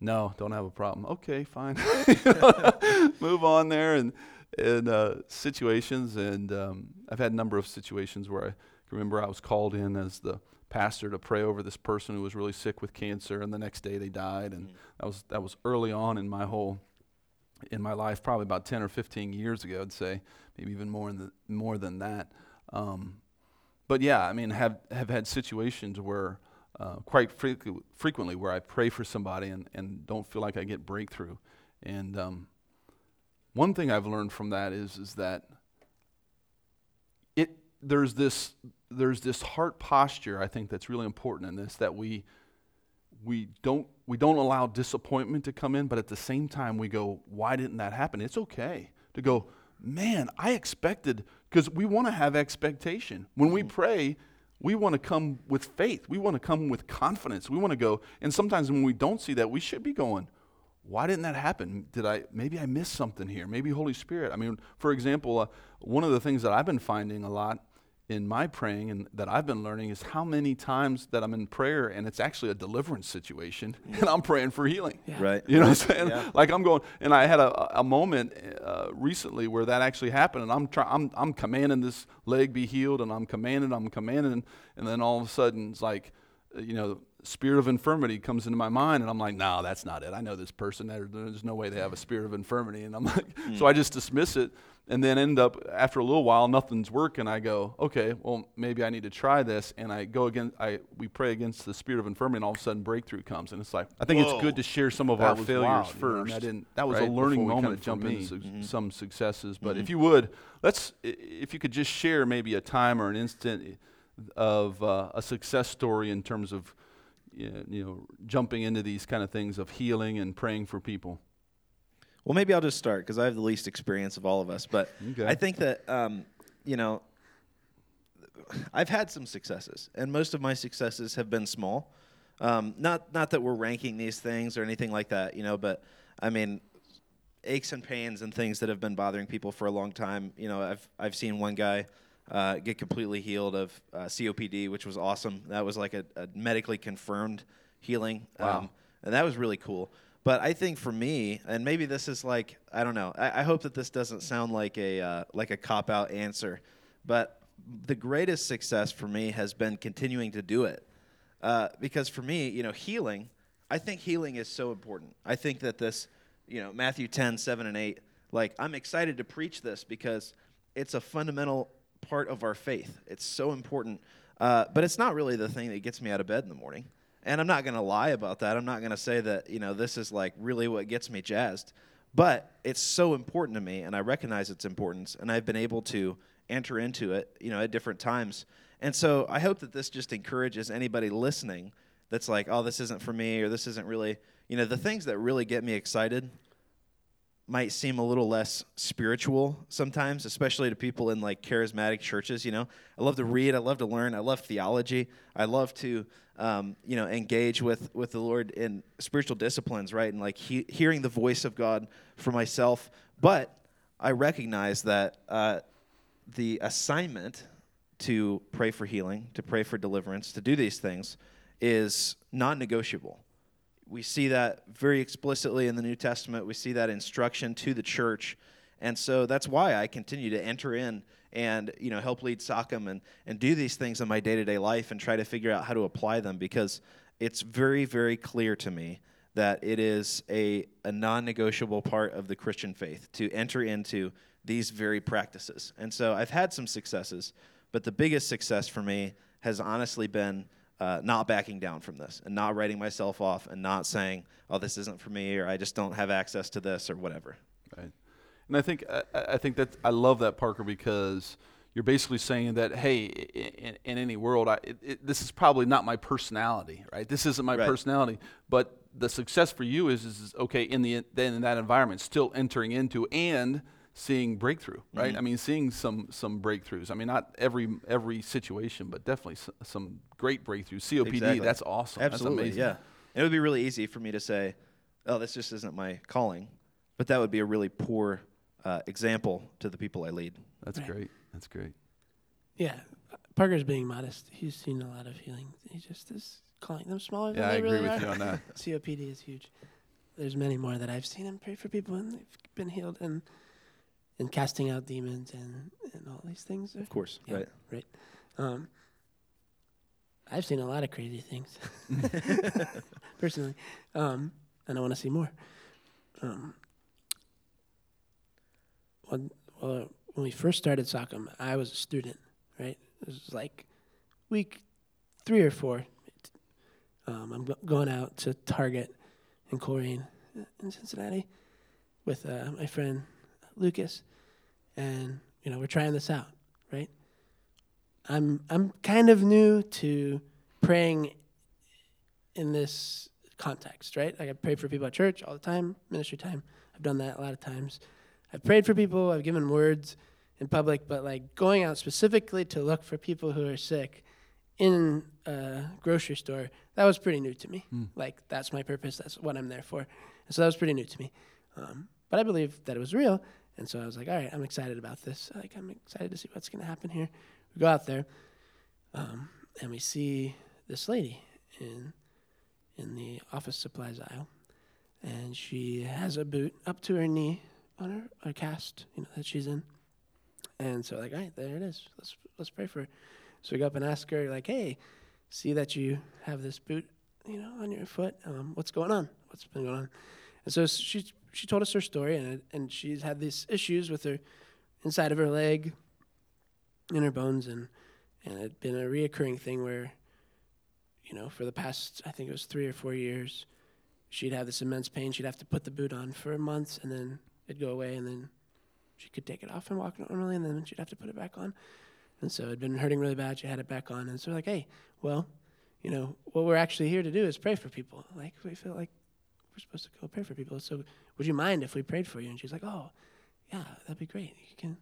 no, don't have a problem. Okay, fine. Move on there, and and uh, situations, and um, I've had a number of situations where I remember I was called in as the pastor to pray over this person who was really sick with cancer, and the next day they died, and that was that was early on in my whole in my life, probably about ten or fifteen years ago, I'd say, maybe even more in the, more than that. Um, but yeah, I mean, have have had situations where uh, quite frequ- frequently where I pray for somebody and, and don't feel like I get breakthrough. And um, one thing I've learned from that is is that there's this there's this heart posture I think that's really important in this that we we don't we don't allow disappointment to come in, but at the same time we go, why didn't that happen? It's okay to go, man, I expected because we want to have expectation. When we pray, we want to come with faith. We want to come with confidence. We want to go, and sometimes when we don't see that, we should be going, why didn't that happen? Did I maybe I missed something here? Maybe Holy Spirit. I mean, for example, uh, one of the things that I've been finding a lot in my praying and that I've been learning is how many times that I'm in prayer and it's actually a deliverance situation and I'm praying for healing. Yeah. Right. You know what I'm saying? Yeah. Like I'm going, and I had a, a moment uh, recently where that actually happened, and I'm trying, I'm, I'm commanding this leg be healed, and I'm commanding, I'm commanding, and then all of a sudden it's like, you know, spirit of infirmity comes into my mind, and I'm like, no, that's not it. I know this person. There's no way they have a spirit of infirmity, and I'm like, so I just dismiss it, and then end up after a little while, nothing's working. I go, okay, well maybe I need to try this, and I go again. I we pray against the spirit of infirmity, and all of a sudden breakthrough comes, and it's like I think Whoa. it's good to share some of That our failures wild, you know, first. I didn't. That was a learning before moment. Jump into su- Mhm. some successes, but Mhm. if you would, let's if you could just share maybe a time or an instant of uh, a success story in terms of you know jumping into these kind of things of healing and praying for people. Well, maybe I'll just start because I have the least experience of all of us. But Okay. I think that um, you know, I've had some successes, and most of my successes have been small. Um, not not that we're ranking these things or anything like that, you know. But I mean, aches and pains and things that have been bothering people for a long time. You know, I've I've seen one guy uh, get completely healed of uh, COPD, which was awesome. That was like a, a medically confirmed healing, Wow. um, and that was really cool. But I think for me, and maybe this is like I don't know. I, I hope that this doesn't sound like a uh, like a cop out answer, but the greatest success for me has been continuing to do it. Uh, because for me, you know, healing, I think healing is so important. I think that this, you know, Matthew 10, 7, and 8, like, I'm excited to preach this because it's a fundamental part of our faith. It's so important. Uh, but it's not really the thing that gets me out of bed in the morning. And I'm not going to lie about that. I'm not going to say that, you know, this is like really what gets me jazzed. But it's so important to me, and I recognize its importance, and I've been able to enter into it, you know, at different times. And so I hope that this just encourages anybody listening that's like, oh, this isn't for me, or this isn't really, you know, the things that really get me excited might seem a little less spiritual sometimes, especially to people in like charismatic churches. You know, I love to read, I love to learn, I love theology, I love to, um, you know, engage with with the Lord in spiritual disciplines, right? And like he, hearing the voice of God for myself. But I recognize that uh, the assignment to pray for healing, to pray for deliverance, to do these things is non-negotiable we see that very explicitly in the New Testament. We see that instruction to the church. And so that's why I continue to enter in and you know help lead Sockham and, and do these things in my day-to-day life and try to figure out how to apply them because it's very, very clear to me that it is a, a non-negotiable part of the Christian faith to enter into these very practices. And so I've had some successes, but the biggest success for me has honestly been uh, not backing down from this and not writing myself off and not saying, "Oh, this isn't for me," or "I just don't have access to this," or whatever. Right. And I think I, I think that I love that Parker because you're basically saying that hey, in, in any world, I, it, it, this is probably not my personality, right? This isn't my Right. personality, but the success for you is, is, is okay in the then in that environment, still entering into and seeing breakthrough, right? Mm-hmm. I mean, seeing some some breakthroughs. I mean, not every every situation, but definitely s- some great breakthroughs. COPD, Exactly. that's awesome. Absolutely, that's amazing. yeah. It would be really easy for me to say, "Oh, this just isn't my calling," but that would be a really poor uh, example to the people I lead. That's Right. great. That's great. Yeah, Parker's being modest. He's seen a lot of healing. He just is calling them smaller than Yeah, I they agree really with are. you on that. COPD is huge. There's many more that I've seen him pray for people and they've been healed and and casting out demons and and all these things. Of course, Yeah. right? Um, I've seen a lot of crazy things personally, um, and I want to see more. Um, when, well, when we first started Sockham, I was a student, right? It was like week three or four. Um, I'm go- going out to Target in Colerain uh, in Cincinnati with uh, my friend Lucas, and you know we're trying this out, right? I'm I'm kind of new to praying in this context, right? Like I pray for people at church all the time, ministry time. I've done that a lot of times. I've prayed for people. I've given words in public, but like going out specifically to look for people who are sick in a grocery store, that was pretty new to me. Like that's my purpose. That's what I'm there for. And so that was pretty new to me. Um, but I believe that it was real, and so I was like, all right, I'm excited about this. Like I'm excited to see what's going to happen here. We go out there, um, and we see this lady in in the office supplies aisle, and she has a boot up to her knee on her, her cast, you know, that she's in. And so, like, all right, there it is. Let's let's pray for her. So we go up and ask her, like, hey, see that you have this boot, you know, on your foot. Um, what's going on? What's been going on? And so she she told us her story, and and she's had these issues with her inside of her leg, in her bones, and and it'd been a reoccurring thing where, you know, for the past I think it was three or four years, she'd have this immense pain. She'd have to put the boot on for months, and then it'd go away, and then she could take it off and walk normally, and then she'd have to put it back on. And so it'd been hurting really bad. She had it back on, and so we're like, hey, well, you know, what we're actually here to do is pray for people. Like we feel like we're supposed to go pray for people. So would you mind if we prayed for you? And she's like, oh, yeah, that'd be great. You can.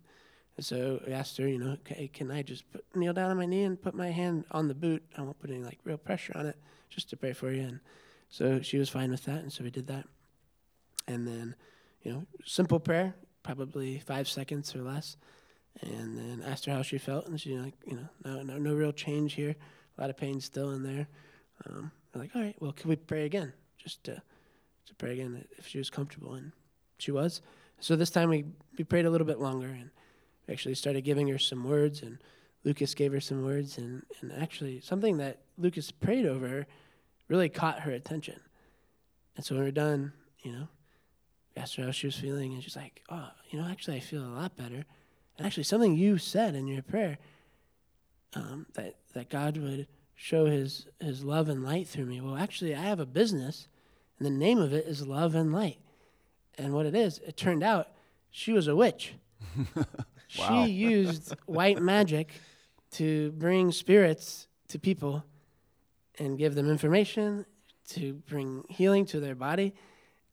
And so we asked her, you know, can I just put, kneel down on my knee and put my hand on the boot? I won't put any like real pressure on it, just to pray for you. And so she was fine with that, and so we did that. And then, you know, simple prayer, probably five seconds or less, and then asked her how she felt, and she like, you know, no, no, no real change here, a lot of pain still in there. Um, we're like, all right, well, can we pray again, just to, to pray again if she was comfortable, and she was. So this time we we prayed a little bit longer, and actually started giving her some words, and Lucas gave her some words, and and actually something that Lucas prayed over really caught her attention. And so when we we're done, you know, we asked her how she was feeling, and she's like, "Oh, you know, actually, I feel a lot better." And actually, something you said in your prayer um, that that God would show His His love and light through me. Well, actually, I have a business, and the name of it is Love and Light. And what it is, it turned out she was a witch. Wow. She used white magic to bring spirits to people and give them information to bring healing to their body.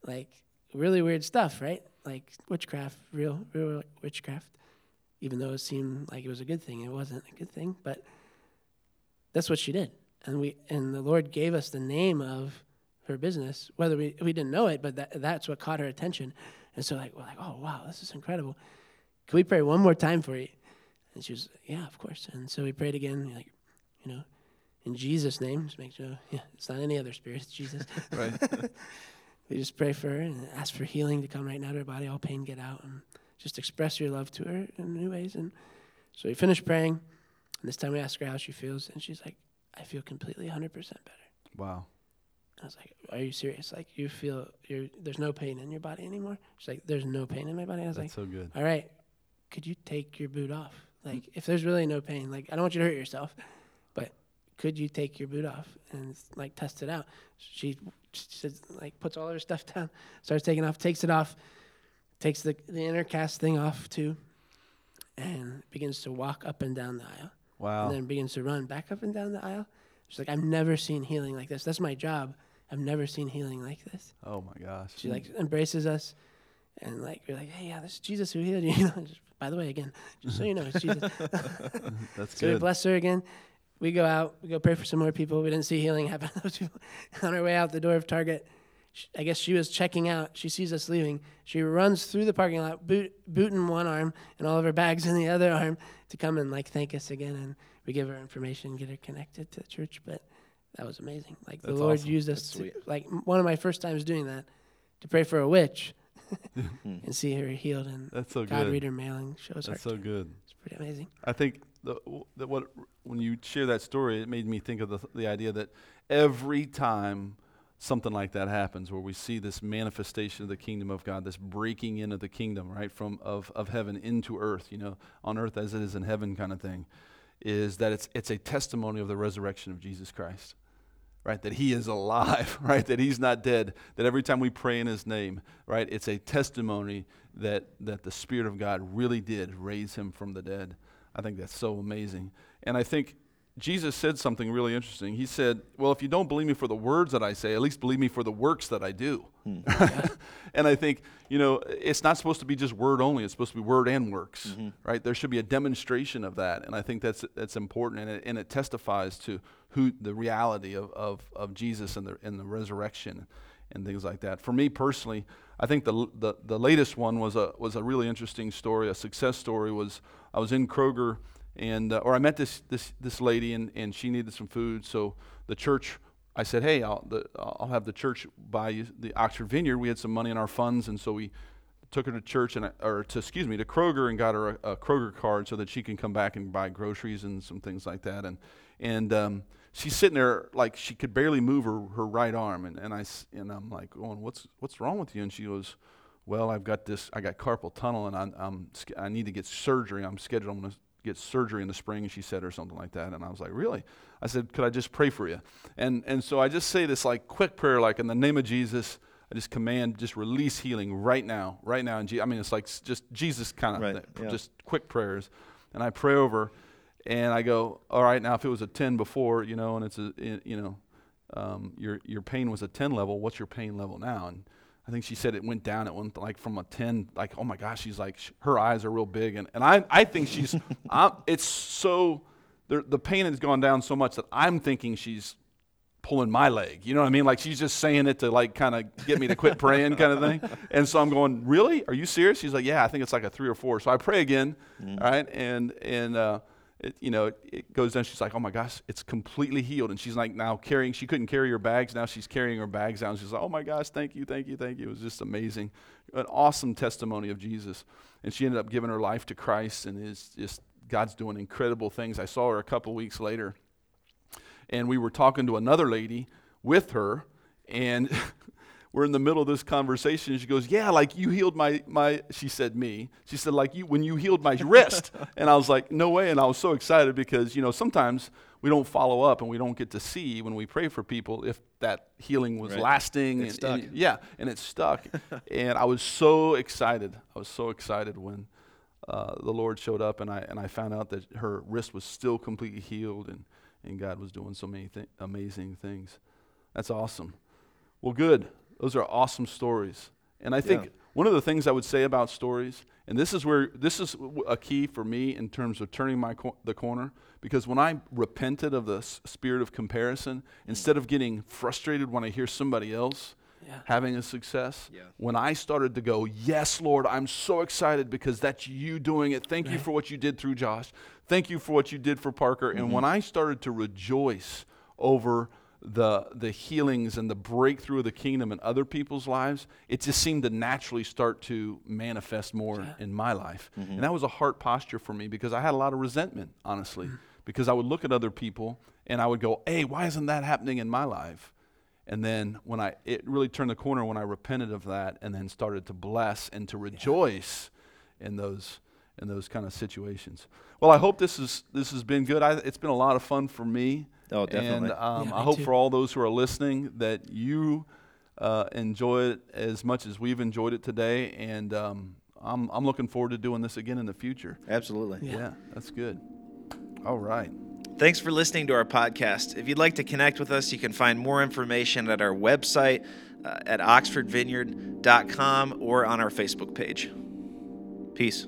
Like really weird stuff, right? Like witchcraft, real real witchcraft. Even though it seemed like it was a good thing, it wasn't a good thing, but that's what she did. And we and the Lord gave us the name of her business, whether we we didn't know it, but that, that's what caught her attention. And so like we're like, "Oh, wow, this is incredible." Can we pray one more time for you? And she was, yeah, of course. And so we prayed again, like, you know, in Jesus' name, just make sure, yeah, it's not any other spirit, it's Jesus. Right. we just pray for her and ask for healing to come right now to her body, all pain get out, and just express your love to her in new ways. And so we finished praying, and this time we asked her how she feels, and she's like, I feel completely 100% better. Wow. I was like, "Are you serious? Like, you feel you're, there's no pain in your body anymore?" She's like, "There's no pain in my body." I was like, That's so good. all right, could you take your boot off? Like, if there's really no pain, like, I don't want you to hurt yourself, but could you take your boot off and like test it out? She, she says, like, puts all her stuff down, starts taking off, takes it off, takes the the inner cast thing off too, and begins to walk up and down the aisle, Wow. and then begins to run back up and down the aisle. She's like, I've never seen healing like this. That's my job. I've never seen healing like this. oh my gosh. She like embraces us, and like we're like, hey, yeah, this is Jesus who healed you. you know, just, by the way, again, just so you know, it's Jesus. That's so we bless her again. We go out. We go pray for some more people. We didn't see healing happen. to those people. On our way out the door of Target, I guess she was checking out. She sees us leaving. She runs through the parking lot, boot, boot in one arm and all of her bags in the other arm to come and like thank us again. And we give her information, get her connected to the church. But that was amazing. Like the Lord awesome. used us to, like one of my first times doing that to pray for a witch and see her healed and That's so God good. read her mailing shows. That's so good. It's pretty amazing. I think the, the what when you share that story, it made me think of the the idea that every time something like that happens, where we see this manifestation of the kingdom of God, this breaking into the kingdom, right from of of heaven into earth, you know, on earth as it is in heaven, kind of thing, is that it's it's a testimony of the resurrection of Jesus Christ. Right, that he is alive, right? That he's not dead. That every time we pray in his name, right, it's a testimony that that the Spirit of God really did raise him from the dead. I think that's so amazing. And I think Jesus said something really interesting. He said, Well, if you don't believe me for the words that I say, at least believe me for the works that I do. Hmm. and I think, you know, it's not supposed to be just word only, it's supposed to be word and works, mm-hmm. right? There should be a demonstration of that. And I think that's, that's important. And it, and it testifies to who the reality of, of, of Jesus and the, and the resurrection and things like that. For me personally, I think the, the, the latest one was a, was a really interesting story, a success story was I was in Kroger and, uh, or I met this, this, this lady and, and she needed some food. So the church, I said, hey, I'll, the, I'll have the church buy the Oxford Vineyard. We had some money in our funds. And so we took her to church and or to excuse me to Kroger and got her a, a Kroger card so that she can come back and buy groceries and some things like that. And and um, she's sitting there like she could barely move her, her right arm. And, and I and I'm like going what's what's wrong with you? And she goes well I've got this I got carpal tunnel and I'm, I'm I need to get surgery. I'm scheduled I'm going to get surgery in the spring she said or something like that and I was like really I said could I just pray for you and and so I just say this like quick prayer like in the name of Jesus I just command, just release healing right now, right now. And Je- I mean, it's like just Jesus kind of, Right, yeah. just quick prayers. And I pray over, and I go, all right. Now, if it was a ten before, you know, and it's a, you know, um, your your pain was a ten level. What's your pain level now? And I think she said it went down. It went like from a ten, like oh my gosh, she's like sh- her eyes are real big, and and I I think she's, it's so. The, the pain has gone down so much that I'm thinking she's pulling my leg. You know what I mean? Like she's just saying it to like kind of get me to quit praying kind of thing. And so I'm going, really? Are you serious? She's like, yeah, I think it's like a three or four. So I pray again, Mm-hmm. all right? And, and, uh, it, you know, it, goes down. She's like, "Oh my gosh, it's completely healed." And she's like, now carrying. She couldn't carry her bags. Now she's carrying her bags down. She's like, "Oh my gosh, thank you, thank you, thank you." It was just amazing, an awesome testimony of Jesus. And she ended up giving her life to Christ, and is just God's doing incredible things. I saw her a couple weeks later, and we were talking to another lady with her, and we're in the middle of this conversation. And she goes, "Yeah, like you healed my my." She said me. She said like you when you healed my wrist, and I was like, "No way!" And I was so excited because you know sometimes we don't follow up and we don't get to see when we pray for people if that healing was Right. lasting. And, and- stuck. yeah, and it's stuck. and I was so excited. I was so excited when. Uh, the Lord showed up, and I and I found out that her wrist was still completely healed, and, and God was doing so many th- amazing things. That's awesome. Well, good. Those are awesome stories. And I think Yeah. one of the things I would say about stories, and this is where this is a key for me in terms of turning my co- the corner, because when I repented of the s- spirit of comparison, instead of getting frustrated when I hear somebody else Yeah. having a success, Yeah. when I started to go, Yes, Lord, I'm so excited because that's you doing it. Thank you for what you did through Josh. Thank you for what you did for Parker. And mm-hmm. when I started to rejoice over the, the healings and the breakthrough of the kingdom in other people's lives, it just seemed to naturally start to manifest more in my life. Mm-hmm. And that was a heart posture for me because I had a lot of resentment, honestly, because I would look at other people and I would go, Hey, why isn't that happening in my life? And then when I, it really turned the corner when I repented of that and then started to bless and to rejoice in those, in those kind of situations. Well, I hope this is, this has been good. I, it's been a lot of fun for me. Oh, definitely. And um, Yeah, I hope too. for all those who are listening that you uh, enjoy it as much as we've enjoyed it today. And um, I'm, I'm looking forward to doing this again in the future. Absolutely. Yeah, that's good. All right. Thanks for listening to our podcast. If you'd like to connect with us, you can find more information at our website uh, at oxfordvineyard.com or on our Facebook page. Peace.